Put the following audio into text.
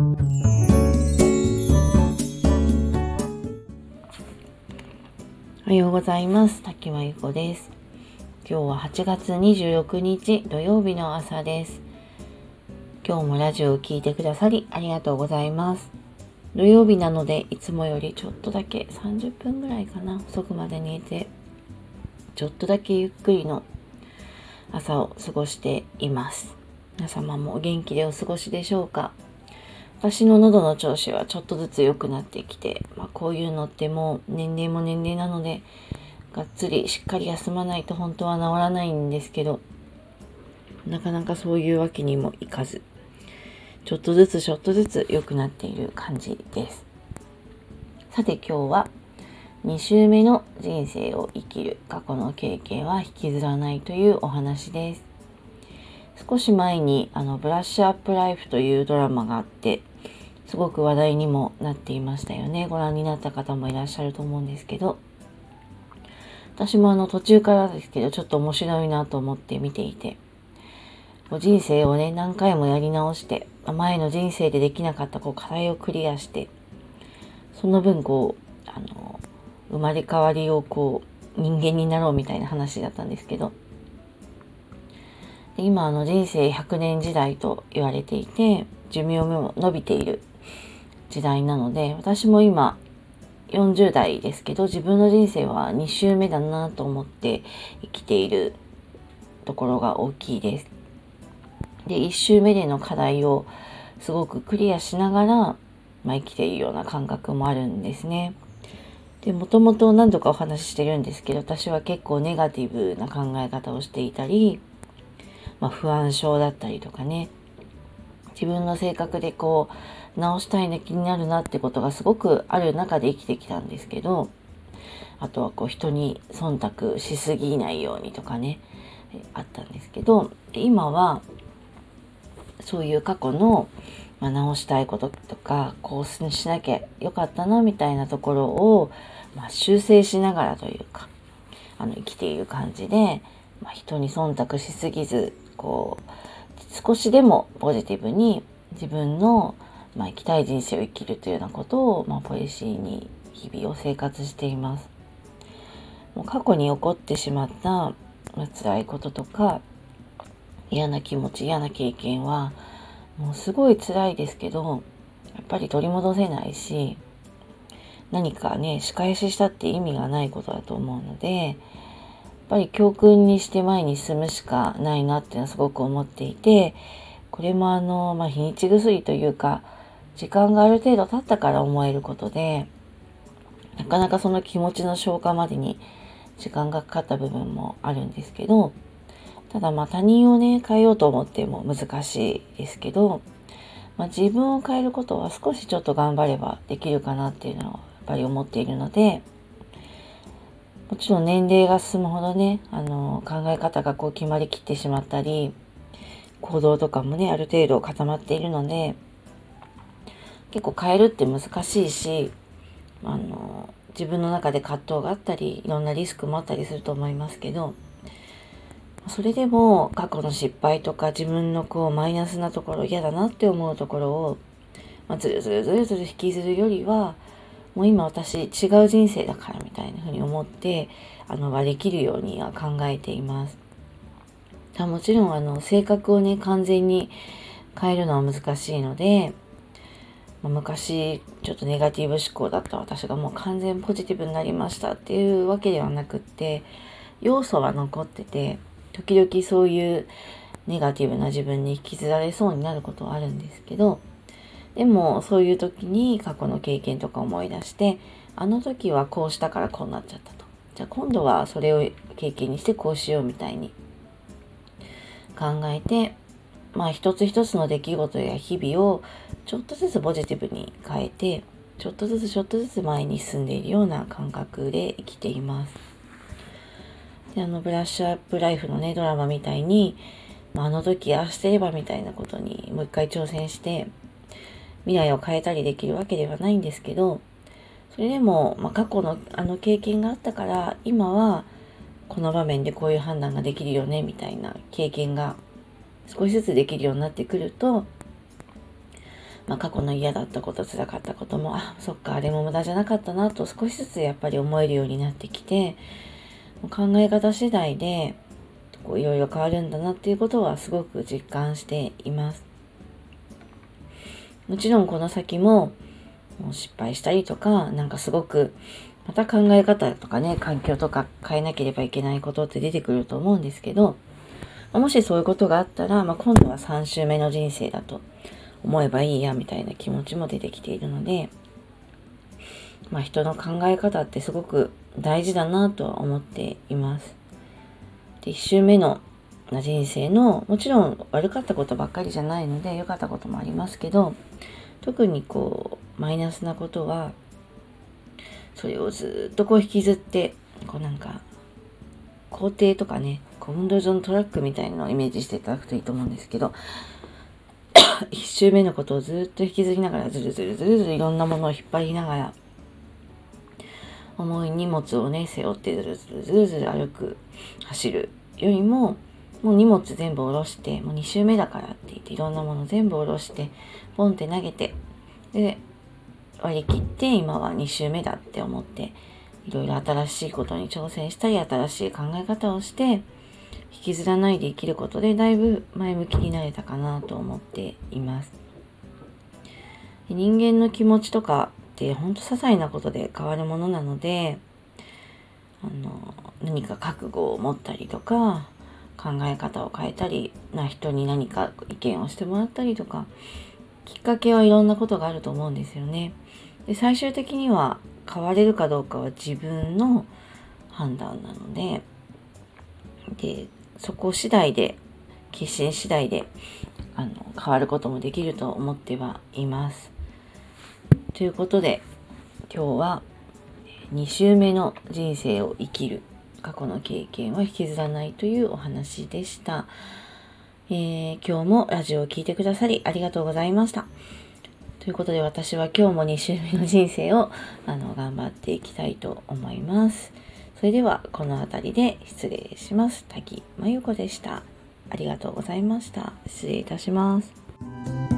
おはようございます。滝間由子です。今日は8月26日土曜日の朝です。今日もラジオを聴いてくださりありがとうございます。土曜日なのでいつもよりちょっとだけ30分ぐらいかな遅くまで寝てちょっとだけゆっくりの朝を過ごしています。皆様もお元気でお過ごしでしょうか？私の喉の調子はちょっとずつ良くなってきて、まあ、こういうのってもう年齢も年齢なのでがっつりしっかり休まないと本当は治らないんですけどなかなかそういうわけにもいかずちょっとずつちょっとずつ良くなっている感じです。さて今日は2週目の人生を生きる過去の経験は引きずらないというお話です。少し前にあのブラッシュアップライフというドラマがあってすごく話題にもなっていましたよね。ご覧になった方もいらっしゃると思うんですけど。私もあの途中からですけどちょっと面白いなと思って見ていて。人生をね何回もやり直して前の人生でできなかったこう課題をクリアしてその分こうあの生まれ変わりをこう人間になろうみたいな話だったんですけど。今あの人生100年時代と言われていて寿命も伸びている。時代なので私も今40代ですけど自分の人生は2周目だなと思って生きているところが大きいです。で1周目での課題をすごくクリアしながら、まあ、生きているような感覚もあるんですね。で、もともと何度かお話ししてるんですけど、私は結構ネガティブな考え方をしていたり、まあ、不安症だったりとかね、自分の性格でこう、直したいな気になるなってことがすごくある中で生きてきたんですけど、あとはこう人に忖度しすぎないようにとかね、あったんですけど、今はそういう過去の、まあ、直したいこととかこうしなきゃよかったなみたいなところを、まあ、修正しながらというかあの生きている感じで、まあ、人に忖度しすぎずこう少しでもポジティブに自分の、まあ、生きたい人生を生きるというようなことを、まあ、ポリシーに日々を生活しています。もう過去に起こってしまった、まあ、辛いこととか嫌な気持ち嫌な経験はもうすごい辛いですけどやっぱり取り戻せないし何かね仕返ししたって意味がないことだと思うのでぱり教訓にして前に進むしかないなっていうのはすごく思っていてこれもあの、まあ、日にち薬というか時間がある程度経ったから思えることでなかなかその気持ちの消化までに時間がかかった部分もあるんですけどただまあ他人をね変えようと思っても難しいですけど、まあ、自分を変えることは少しちょっと頑張ればできるかなっていうのはやっぱり思っているのでもちろん年齢が進むほどねあの考え方がこう決まりきってしまったり行動とかもねある程度固まっているので結構変えるって難しいしあの自分の中で葛藤があったりいろんなリスクもあったりすると思いますけどそれでも過去の失敗とか自分のこうマイナスなところ嫌だなって思うところを、まあ、ずるずるずるずる引きずるよりはもう今私違う人生だからみたいな風に思ってあの割り切るようには考えています。もちろんあの性格をね完全に変えるのは難しいので、まあ、昔ちょっとネガティブ思考だった私がもう完全ポジティブになりましたっていうわけではなくって要素は残ってて時々そういうネガティブな自分に引きずられそうになることはあるんですけどでもそういう時に過去の経験とか思い出してあの時はこうしたからこうなっちゃったとじゃあ今度はそれを経験にしてこうしようみたいに考えてまあ一つ一つの出来事や日々をちょっとずつポジティブに変えてちょっとずつちょっとずつ前に進んでいるような感覚で生きています。であのブラッシュアップライフのねドラマみたいに、あの時ああしてればみたいなことにもう一回挑戦して未来を変えたりできるわけではないんですけどそれでも、まあ、過去のあの経験があったから今はこの場面でこういう判断ができるよねみたいな経験が少しずつできるようになってくると、まあ、過去の嫌だったこと辛かったこともあそっかあれも無駄じゃなかったなと少しずつやっぱり思えるようになってきて考え方次第でこういろいろ変わるんだなっていうことはすごく実感しています。もちろんこの先ももう失敗したりとかなんかすごくまた考え方とかね環境とか変えなければいけないことって出てくると思うんですけどもしそういうことがあったら、まあ、今度は3週目の人生だと思えばいいやみたいな気持ちも出てきているので、まあ、人の考え方ってすごく大事だなとは思っています。で1週目の人生のもちろん悪かったことばっかりじゃないので良かったこともありますけど特にこうマイナスなことはそれをずっとこう引きずってこうなんか校庭とかねこう運動場のトラックみたいなのをイメージしていただくといいと思うんですけど 1周目のことをずっと引きずりながらずるずるずるずるいろんなものを引っ張りながら重い荷物をね背負ってずるずるずるずる歩く走るよりももう荷物全部下ろしてもう2周目だからって言っていろんなもの全部下ろしてポンって投げてで割り切って今は2周目だって思っていろいろ新しいことに挑戦したり新しい考え方をして引きずらないで生きることでだいぶ前向きになれたかなと思っています。人間の気持ちとかってほんと些細なことで変わるものなのであの何か覚悟を持ったりとか考え方を変えたりな人に何か意見をしてもらったりとかきっかけはいろんなことがあると思うんですよね。で最終的には変われるかどうかは自分の判断なのででそこ次第で決心次第であの変わることもできると思ってはいます。ということで今日は2週目の人生を生きる過去の経験は引きずらないというお話でした。えー、今日もラジオを聴いてくださりありがとうございました。ということで私は今日も2週目の人生をあの頑張っていきたいと思います。それではこの辺りで失礼します。滝真由子でした。ありがとうございました。失礼いたします。